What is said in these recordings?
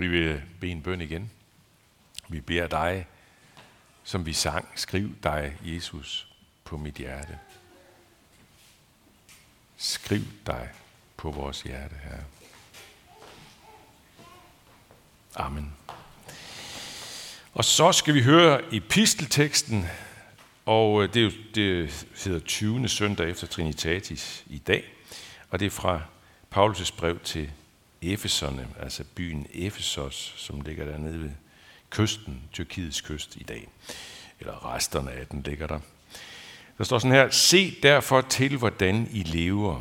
Vi vil bede en bøn igen. Vi beder dig, som vi sang, skriv dig, Jesus, på mit hjerte. Skriv dig på vores hjerte, her. Amen. Og så skal vi høre epistelteksten, og øh, det, er jo, det hedder 20. søndag efter Trinitatis i dag, og det er fra Paulus' brev til Efeserne, altså byen Efesos, som ligger dernede ved kysten, Tyrkiets kyst i dag. Eller resterne af den ligger der. Der står sådan her, se derfor til, hvordan I lever.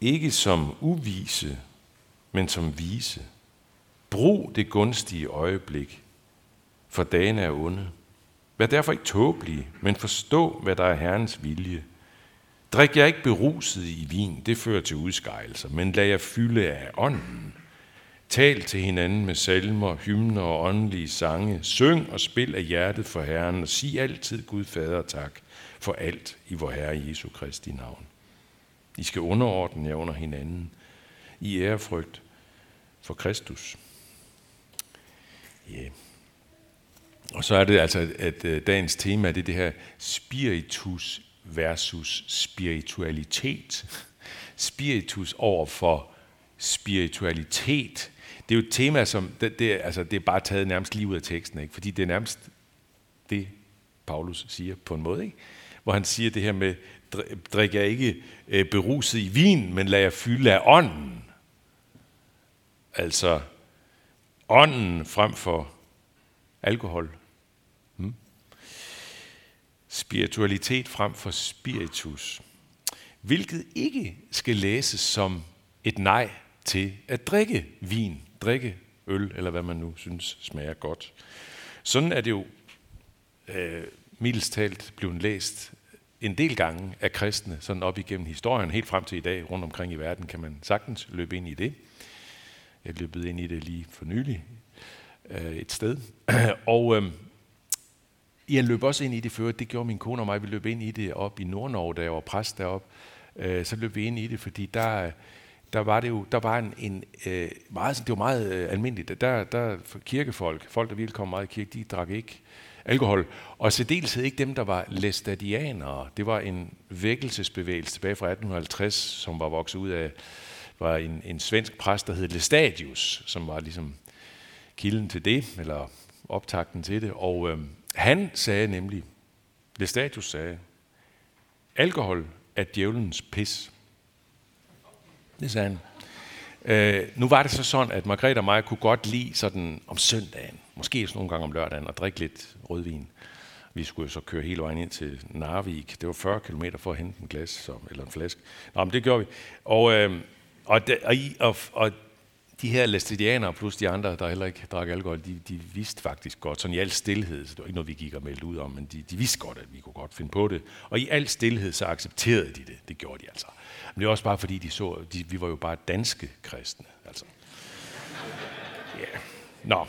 Ikke som uvise, men som vise. Brug det gunstige øjeblik, for dagen er onde. Vær derfor ikke tåbelige, men forstå, hvad der er Herrens vilje. Drik jeg ikke beruset i vin, det fører til udskejelser, men lad jer fylde af ånden. Tal til hinanden med salmer, hymner og åndelige sange. Syng og spil af hjertet for Herren, og sig altid Gud Fader tak for alt i vor Herre Jesu Kristi navn. I skal underordne jer under hinanden i ærefrygt for Kristus. Yeah. Og så er det altså, at øh, dagens tema det er det her spiritus versus spiritualitet. Spiritus over for spiritualitet. Det er jo et tema, som det, det, altså, det er bare taget nærmest lige ud af teksten, ikke? fordi det er nærmest det, Paulus siger på en måde. Ikke? Hvor han siger det her med, drik jeg ikke øh, beruset i vin, men lad jeg fylde af ånden. Altså ånden frem for alkohol. Spiritualitet frem for spiritus. Hvilket ikke skal læses som et nej til at drikke vin, drikke øl, eller hvad man nu synes smager godt. Sådan er det jo øh, mildest talt blevet læst en del gange af kristne, sådan op igennem historien, helt frem til i dag, rundt omkring i verden, kan man sagtens løbe ind i det. Jeg løbet ind i det lige for nylig øh, et sted. og øh, jeg løb også ind i det før, det gjorde min kone og mig, vi løb ind i det op i Nordnorge, da jeg var præst deroppe. Øh, så løb vi ind i det, fordi der, der var det jo, der var en, en øh, meget, det var meget øh, almindeligt. Der, der kirkefolk, folk der ville komme meget i kirke, de drak ikke alkohol. Og særdeleshed ikke dem, der var læstadianere. Det var en vækkelsesbevægelse tilbage fra 1850, som var vokset ud af var en, en svensk præst, der hed Lestadius, som var ligesom kilden til det, eller optakten til det. Og øh, han sagde nemlig, Lestatius sagde, alkohol er djævelens pis. Det sagde han. Øh, nu var det så sådan, at Margrethe og mig kunne godt lide sådan om søndagen, måske sådan nogle gange om lørdagen, og drikke lidt rødvin. Vi skulle jo så køre hele vejen ind til Narvik. Det var 40 km for at hente en glas så, eller en flaske. Nå, men det gjorde vi. Og, øh, og, de, og, og, og de her læstidianere plus de andre, der heller ikke drak alkohol, de, de vidste faktisk godt, sådan i al stillhed, så det var ikke noget, vi gik og meldte ud om, men de, de vidste godt, at vi kunne godt finde på det. Og i al stillhed, så accepterede de det. Det gjorde de altså. Men det var også bare fordi, de så, de, vi var jo bare danske kristne. Altså. Yeah. Nå.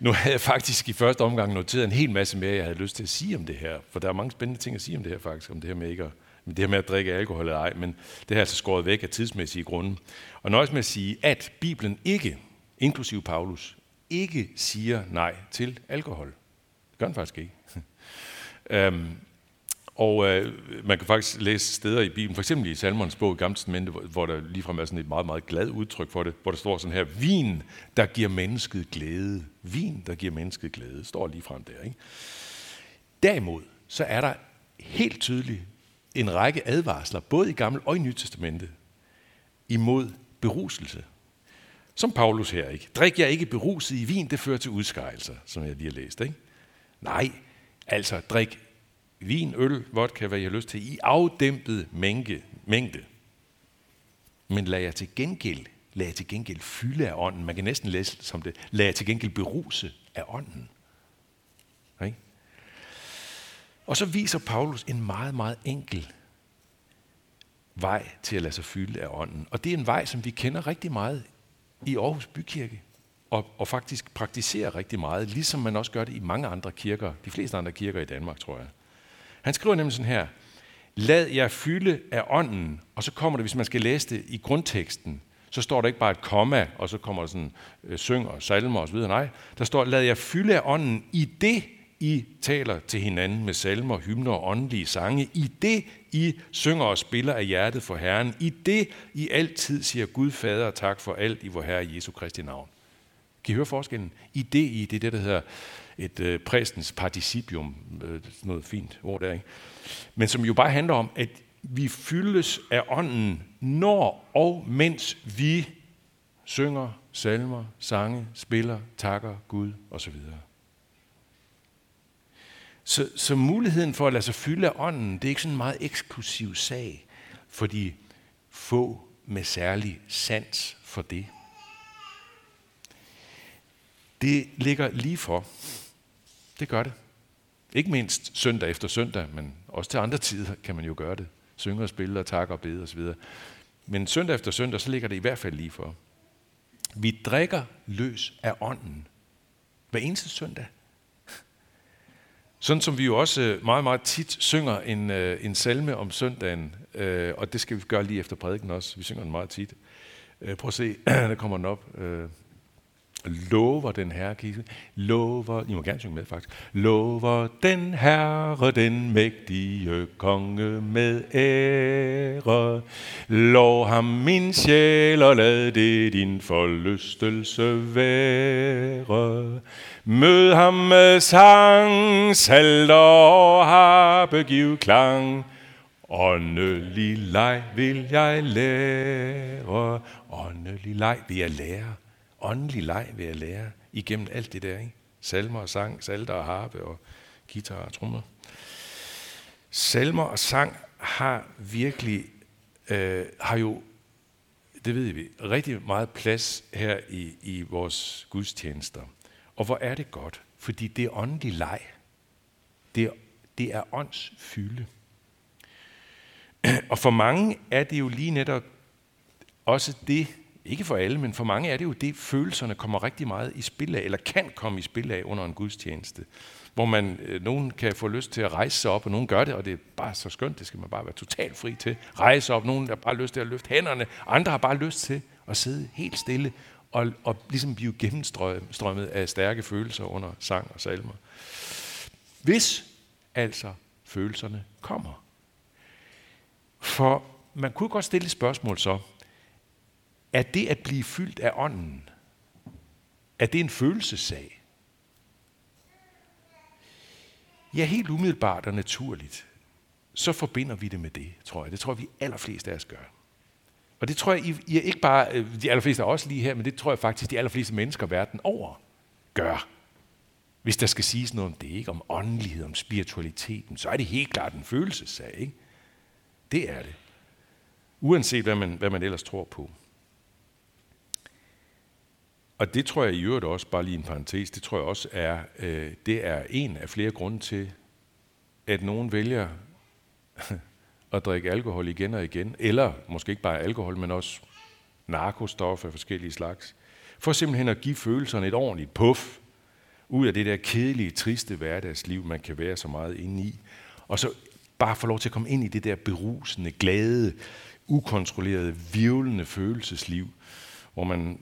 Nu havde jeg faktisk i første omgang noteret en hel masse mere, jeg havde lyst til at sige om det her. For der er mange spændende ting at sige om det her faktisk, om det her med ikke at, det her med at drikke alkohol eller ej, men det her er altså skåret væk af tidsmæssige grunde. Og nøjes med at sige, at Bibelen ikke, inklusive Paulus, ikke siger nej til alkohol. Det gør den faktisk ikke. øhm, Og øh, man kan faktisk læse steder i Bibelen, for eksempel i Salmons bog i Gamle hvor der ligefrem er sådan et meget, meget glad udtryk for det, hvor der står sådan her, vin, der giver mennesket glæde. Vin, der giver mennesket glæde, står lige frem der. Ikke? Derimod, så er der helt tydeligt en række advarsler, både i Gamle og i Nye Testamente, imod beruselse. Som Paulus her, ikke? Drik jeg ikke beruset i vin, det fører til udskejelser, som jeg lige har læst, ikke? Nej, altså drik vin, øl, vodka, hvad jeg har lyst til, i afdæmpet mængde. mængde. Men lad jeg til gengæld, lad jeg til gengæld fylde af ånden. Man kan næsten læse som det, lad jeg til gengæld beruse af ånden. Og så viser Paulus en meget, meget enkel vej til at lade sig fylde af ånden. Og det er en vej, som vi kender rigtig meget i Aarhus Bykirke, og, og faktisk praktiserer rigtig meget, ligesom man også gør det i mange andre kirker, de fleste andre kirker i Danmark, tror jeg. Han skriver nemlig sådan her, lad jer fylde af ånden, og så kommer det, hvis man skal læse det i grundteksten, så står der ikke bare et komma, og så kommer der sådan øh, og salmer osv. Nej, der står, lad jer fylde af ånden i det, i taler til hinanden med salmer, hymner og åndelige sange. I det, I synger og spiller af hjertet for Herren. I det, I altid siger Gud Fader tak for alt i vor Herre Jesu Kristi navn. Kan I høre forskellen? I det, I, det er det, der hedder et øh, præstens participium, øh, noget fint ord der, ikke? men som jo bare handler om, at vi fyldes af ånden, når og mens vi synger salmer, sange, spiller, takker Gud osv. Så, så muligheden for at lade sig fylde af ånden, det er ikke sådan en meget eksklusiv sag for de få med særlig sans for det. Det ligger lige for. Det gør det. Ikke mindst søndag efter søndag, men også til andre tider kan man jo gøre det. Synge og spille og takke og bede osv. Men søndag efter søndag, så ligger det i hvert fald lige for. Vi drikker løs af ånden. Hver eneste søndag. Sådan som vi jo også øh, meget, meget tit synger en, øh, en salme om søndagen, øh, og det skal vi gøre lige efter prædiken også. Vi synger den meget tit. Prøv at se, der kommer den op lover den herre, kan Lover, I må gerne synge med faktisk. Lover den herre, den mægtige konge med ære. Lov ham min sjæl, og lad det din forlystelse være. Mød ham med sang, salter og harpe giv klang. Åndelig leg vil jeg lære. Åndelig leg vil jeg lære åndelig leg ved at lære igennem alt det der. Ikke? Salmer og sang, salter og harpe og guitar og trommer. Salmer og sang har virkelig, øh, har jo, det ved vi, rigtig meget plads her i, i vores gudstjenester. Og hvor er det godt, fordi det er åndelig leg. Det er, det er ånds fylde. Og for mange er det jo lige netop også det, ikke for alle, men for mange er det jo det, følelserne kommer rigtig meget i spil af, eller kan komme i spil af under en gudstjeneste. Hvor man, øh, nogen kan få lyst til at rejse sig op, og nogen gør det, og det er bare så skønt, det skal man bare være totalt fri til. Rejse op, nogen har bare lyst til at løfte hænderne, andre har bare lyst til at sidde helt stille og, og ligesom blive gennemstrømmet af stærke følelser under sang og salmer. Hvis altså følelserne kommer. For man kunne godt stille et spørgsmål så, er det at blive fyldt af ånden, er det en følelsessag? Ja, helt umiddelbart og naturligt, så forbinder vi det med det, tror jeg. Det tror jeg, vi allerfleste af os gør. Og det tror jeg, I, I er ikke bare øh, de allerfleste af os lige her, men det tror jeg faktisk, de allerfleste mennesker verden over gør. Hvis der skal siges noget om det, ikke? om åndelighed, om spiritualiteten, så er det helt klart en følelsessag. Ikke? Det er det. Uanset hvad man, hvad man ellers tror på. Og det tror jeg i øvrigt også, bare lige en parentes, det tror jeg også er, øh, det er en af flere grunde til, at nogen vælger at drikke alkohol igen og igen, eller måske ikke bare alkohol, men også narkostoffer af forskellige slags, for simpelthen at give følelserne et ordentligt puff ud af det der kedelige, triste hverdagsliv, man kan være så meget inde i, og så bare få lov til at komme ind i det der berusende, glade, ukontrollerede, virvlende følelsesliv, hvor man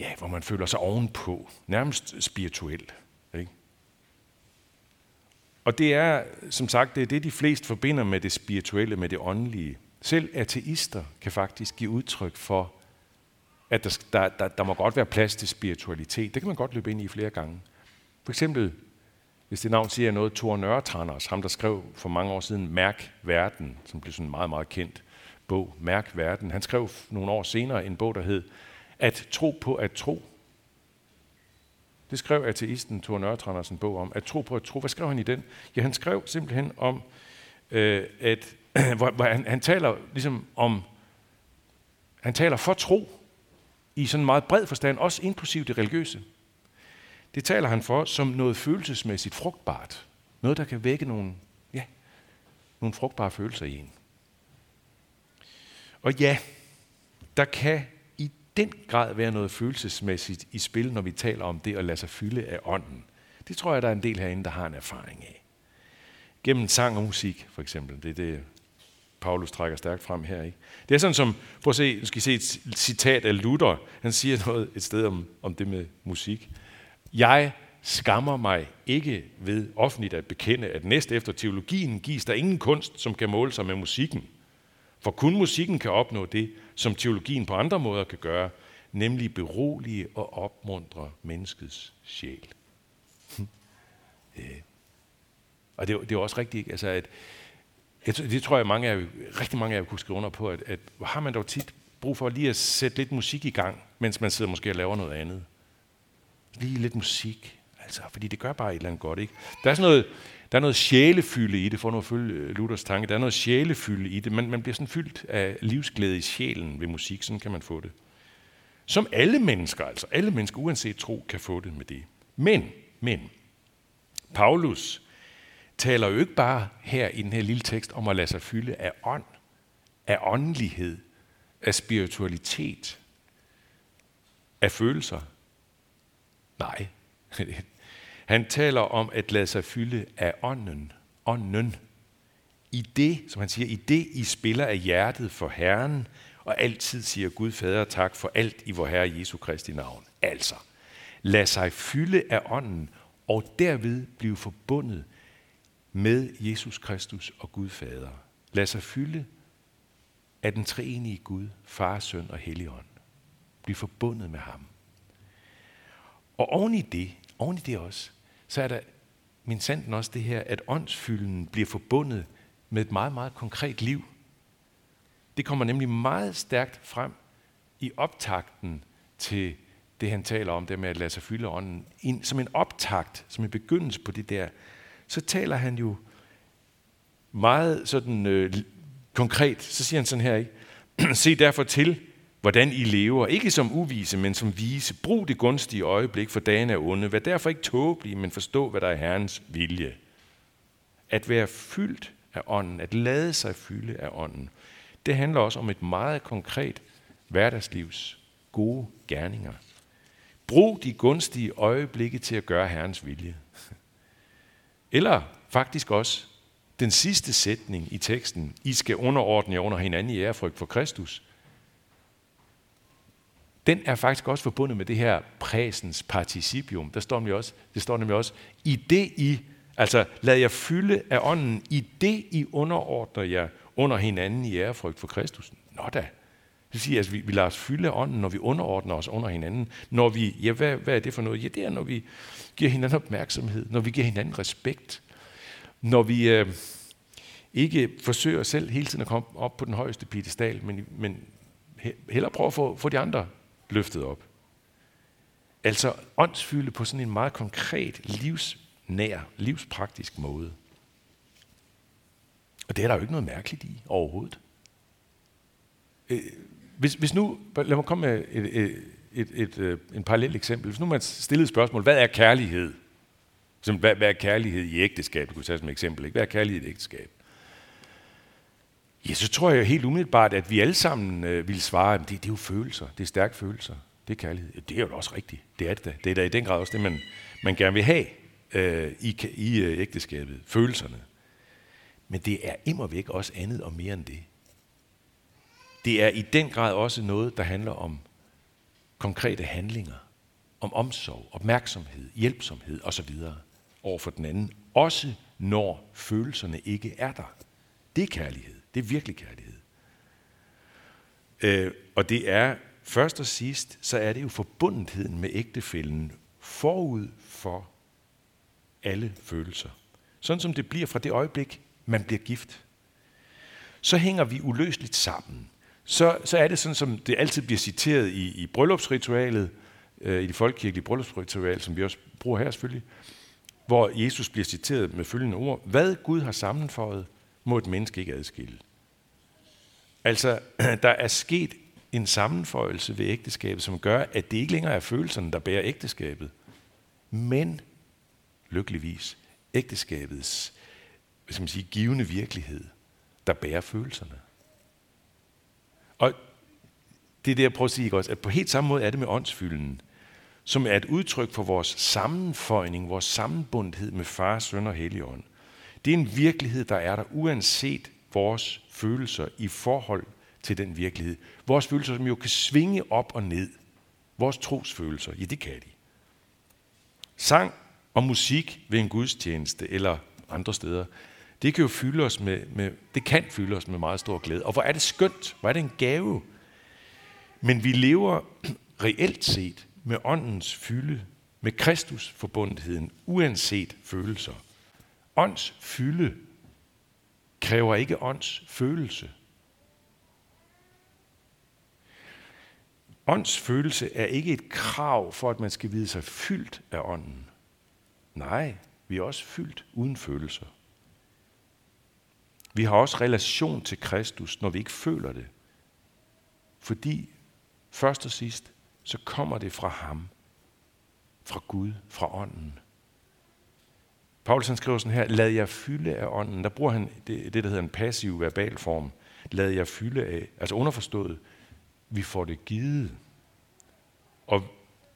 ja, hvor man føler sig ovenpå, nærmest spirituelt. Ikke? Og det er, som sagt, det er det, de flest forbinder med det spirituelle, med det åndelige. Selv ateister kan faktisk give udtryk for, at der, der, der, der må godt være plads til spiritualitet. Det kan man godt løbe ind i flere gange. For eksempel, hvis det navn siger noget, Thor Nørretranders, ham der skrev for mange år siden Mærk Verden, som blev sådan en meget, meget kendt bog, Mærk Verden. Han skrev nogle år senere en bog, der hed at tro på at tro. Det skrev ateisten Thor Nørretranders en bog om. At tro på at tro. Hvad skrev han i den? Ja, han skrev simpelthen om, øh, at hvor, hvor han, han taler ligesom om, han taler for tro i sådan en meget bred forstand, også inklusiv det religiøse. Det taler han for som noget følelsesmæssigt frugtbart. Noget, der kan vække nogle, ja, nogle frugtbare følelser i en. Og ja, der kan den grad være noget følelsesmæssigt i spil, når vi taler om det at lade sig fylde af ånden. Det tror jeg, der er en del herinde, der har en erfaring af. Gennem sang og musik, for eksempel. Det er det Paulus trækker stærkt frem her. Ikke? Det er sådan som, prøv at se, du skal se et citat af Luther. Han siger noget et sted om, om det med musik. Jeg skammer mig ikke ved offentligt at bekende, at næst efter teologien gives der ingen kunst, som kan måle sig med musikken. For kun musikken kan opnå det, som teologien på andre måder kan gøre, nemlig berolige og opmuntre menneskets sjæl. Øh. Og det, det er også rigtigt, altså at, det tror jeg, mange af, rigtig mange af jer kunne skrive under på, at, at har man dog tit brug for lige at sætte lidt musik i gang, mens man sidder måske og laver noget andet. Lige lidt musik, altså, fordi det gør bare et eller andet godt, ikke? Der er sådan noget, der er noget sjælefylde i det, for nu at følge øh, Luthers tanke. Der er noget sjælefylde i det. Man, man bliver sådan fyldt af livsglæde i sjælen ved musik, sådan kan man få det. Som alle mennesker, altså alle mennesker, uanset tro, kan få det med det. Men, men, Paulus taler jo ikke bare her i den her lille tekst om at lade sig fylde af ånd, af åndelighed, af spiritualitet, af følelser. Nej, han taler om at lade sig fylde af ånden, ånden. I det, som han siger, i det I spiller af hjertet for Herren, og altid siger Gud Fader tak for alt i vor Herre Jesu Kristi navn. Altså, lad sig fylde af ånden, og derved blive forbundet med Jesus Kristus og Gud Fader. Lad sig fylde af den treenige Gud, Far, Søn og Helligånd. Bliv forbundet med ham. Og oven i det, oven i det også, så er der min sanden også det her, at åndsfylden bliver forbundet med et meget, meget konkret liv. Det kommer nemlig meget stærkt frem i optakten til det, han taler om, det med at lade sig fylde ånden. Som en optakt, som en begyndelse på det der, så taler han jo meget sådan øh, konkret. Så siger han sådan her, ikke? Se derfor til, hvordan I lever, ikke som uvise, men som vise. Brug det gunstige øjeblik, for dagen er onde. Vær derfor ikke tåbelige, men forstå, hvad der er Herrens vilje. At være fyldt af ånden, at lade sig fylde af ånden, det handler også om et meget konkret hverdagslivs gode gerninger. Brug de gunstige øjeblikke til at gøre Herrens vilje. Eller faktisk også den sidste sætning i teksten, I skal underordne jer under hinanden i ærefrygt for Kristus. Den er faktisk også forbundet med det her præsens participium. Der står nemlig også, det står nemlig også, i det I, altså lad jer fylde af ånden, i det I underordner jer under hinanden i ærefrygt for Kristus. Nå da. Det vil sige, at altså, vi, vi lader os fylde af ånden, når vi underordner os under hinanden. Når vi, ja, hvad, hvad er det for noget? Ja, det er, når vi giver hinanden opmærksomhed, når vi giver hinanden respekt, når vi øh, ikke forsøger selv hele tiden at komme op på den højeste pedestal, men, men heller prøve at få, få de andre løftet op. Altså åndsfylde på sådan en meget konkret, livsnær, livspraktisk måde. Og det er der jo ikke noget mærkeligt i overhovedet. Øh, hvis, hvis nu, lad mig komme med et, et, et, et, et, øh, en parallel eksempel. Hvis nu man stillede et spørgsmål, hvad er kærlighed? Hvad, hvad er kærlighed i ægteskab? Du kunne tage som eksempel. Ikke? Hvad er kærlighed i ægteskab? Ja, så tror jeg helt umiddelbart, at vi alle sammen øh, vil svare, at det, det er jo følelser. Det er stærke følelser. Det er kærlighed. Ja, det er jo også rigtigt. Det er det da. Det er da i den grad også det, man, man gerne vil have øh, i, i øh, ægteskabet. Følelserne. Men det er immer væk også andet og mere end det. Det er i den grad også noget, der handler om konkrete handlinger, om omsorg, opmærksomhed, hjælpsomhed osv. over for den anden. Også når følelserne ikke er der. Det er kærlighed. Det er virkelig kærlighed. Øh, og det er først og sidst, så er det jo forbundetheden med ægtefælden forud for alle følelser. Sådan som det bliver fra det øjeblik, man bliver gift. Så hænger vi uløseligt sammen. Så, så er det sådan, som det altid bliver citeret i, i bryllupsritualet, øh, i det folkekirkelige bryllupsritual, som vi også bruger her selvfølgelig, hvor Jesus bliver citeret med følgende ord. Hvad Gud har sammenføjet, må et menneske ikke adskille. Altså, der er sket en sammenføjelse ved ægteskabet, som gør, at det ikke længere er følelserne, der bærer ægteskabet, men lykkeligvis ægteskabets hvad skal man sige, givende virkelighed, der bærer følelserne. Og det er det, jeg prøver at sige, også, at på helt samme måde er det med åndsfylden, som er et udtryk for vores sammenføjning, vores sammenbundethed med far, søn og helligånd. Det er en virkelighed, der er der, uanset vores følelser i forhold til den virkelighed. Vores følelser, som jo kan svinge op og ned. Vores trosfølelser, ja det kan de. Sang og musik ved en gudstjeneste eller andre steder, det kan jo fylde os med, med, det kan fylde os med meget stor glæde. Og hvor er det skønt, hvor er det en gave. Men vi lever reelt set med åndens fylde, med Kristus forbundetheden, uanset følelser. Ånds fylde kræver ikke ånds følelse. Ånds følelse er ikke et krav for, at man skal vide sig fyldt af ånden. Nej, vi er også fyldt uden følelser. Vi har også relation til Kristus, når vi ikke føler det. Fordi først og sidst, så kommer det fra ham, fra Gud, fra ånden. Paulus han skriver sådan her, lad jer fylde af ånden. Der bruger han det, det der hedder en passiv verbal form. Lad jer fylde af, altså underforstået, vi får det givet. Og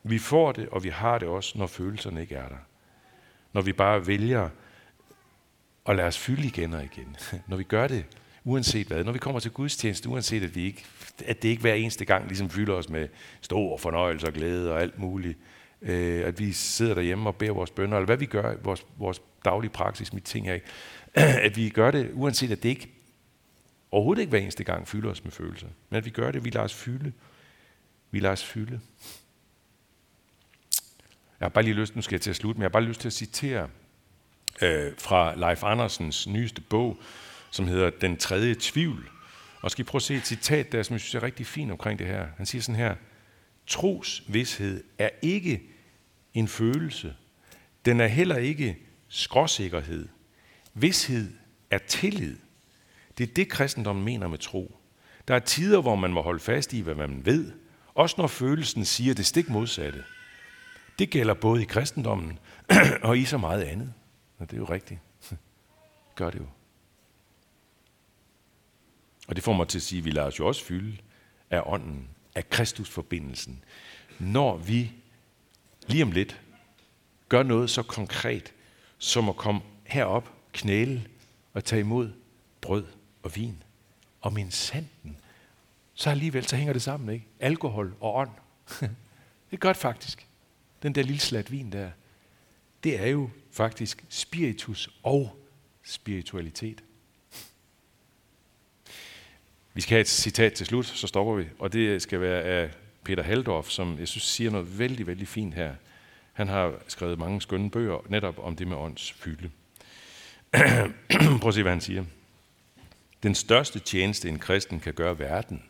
vi får det, og vi har det også, når følelserne ikke er der. Når vi bare vælger at lade os fylde igen og igen. Når vi gør det, uanset hvad. Når vi kommer til gudstjeneste, uanset at, vi ikke, at det ikke hver eneste gang ligesom fylder os med stor fornøjelse og glæde og alt muligt. Øh, at vi sidder derhjemme og beder vores bønder, eller hvad vi gør, vores, vores daglige praksis, mit ting her, at vi gør det, uanset at det ikke overhovedet ikke hver eneste gang fylder os med følelser. Men at vi gør det, vi lader os fylde. Vi lader os fylde. Jeg har bare lige lyst, nu skal jeg til at slutte, men jeg har bare lyst til at citere øh, fra Leif Andersens nyeste bog, som hedder Den tredje tvivl. Og skal I prøve at se et citat der, som jeg synes er rigtig fint omkring det her. Han siger sådan her, trosvidshed er ikke en følelse. Den er heller ikke skråsikkerhed. Vidshed er tillid. Det er det, kristendommen mener med tro. Der er tider, hvor man må holde fast i, hvad man ved, også når følelsen siger det stik modsatte. Det gælder både i kristendommen og i så meget andet. Og det er jo rigtigt. Gør det jo. Og det får mig til at sige, at vi lader os jo også fylde af ånden, af Kristusforbindelsen, når vi lige om lidt gør noget så konkret, som at komme herop, knæle og tage imod brød og vin. Og min sanden, så alligevel så hænger det sammen, ikke? Alkohol og ånd. det er godt faktisk. Den der lille slat vin der, det er jo faktisk spiritus og spiritualitet. Vi skal have et citat til slut, så stopper vi. Og det skal være af Peter Haldorf, som jeg synes siger noget vældig, vældig fint her. Han har skrevet mange skønne bøger netop om det med ånds fylde. Prøv at se, hvad han siger. Den største tjeneste, en kristen kan gøre verden,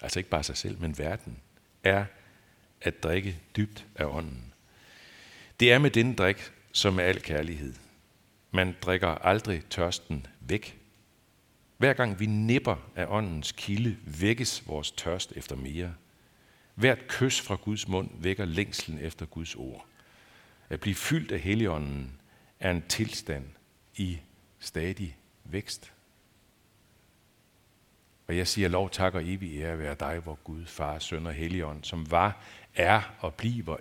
altså ikke bare sig selv, men verden, er at drikke dybt af ånden. Det er med den drik, som er al kærlighed. Man drikker aldrig tørsten væk. Hver gang vi nipper af åndens kilde, vækkes vores tørst efter mere. Hvert kys fra Guds mund vækker længslen efter Guds ord. At blive fyldt af Helligånden er en tilstand i stadig vækst. Og jeg siger lov, tak og evig ære være dig, hvor Gud, Far, Søn og Helligånd, som var, er og bliver en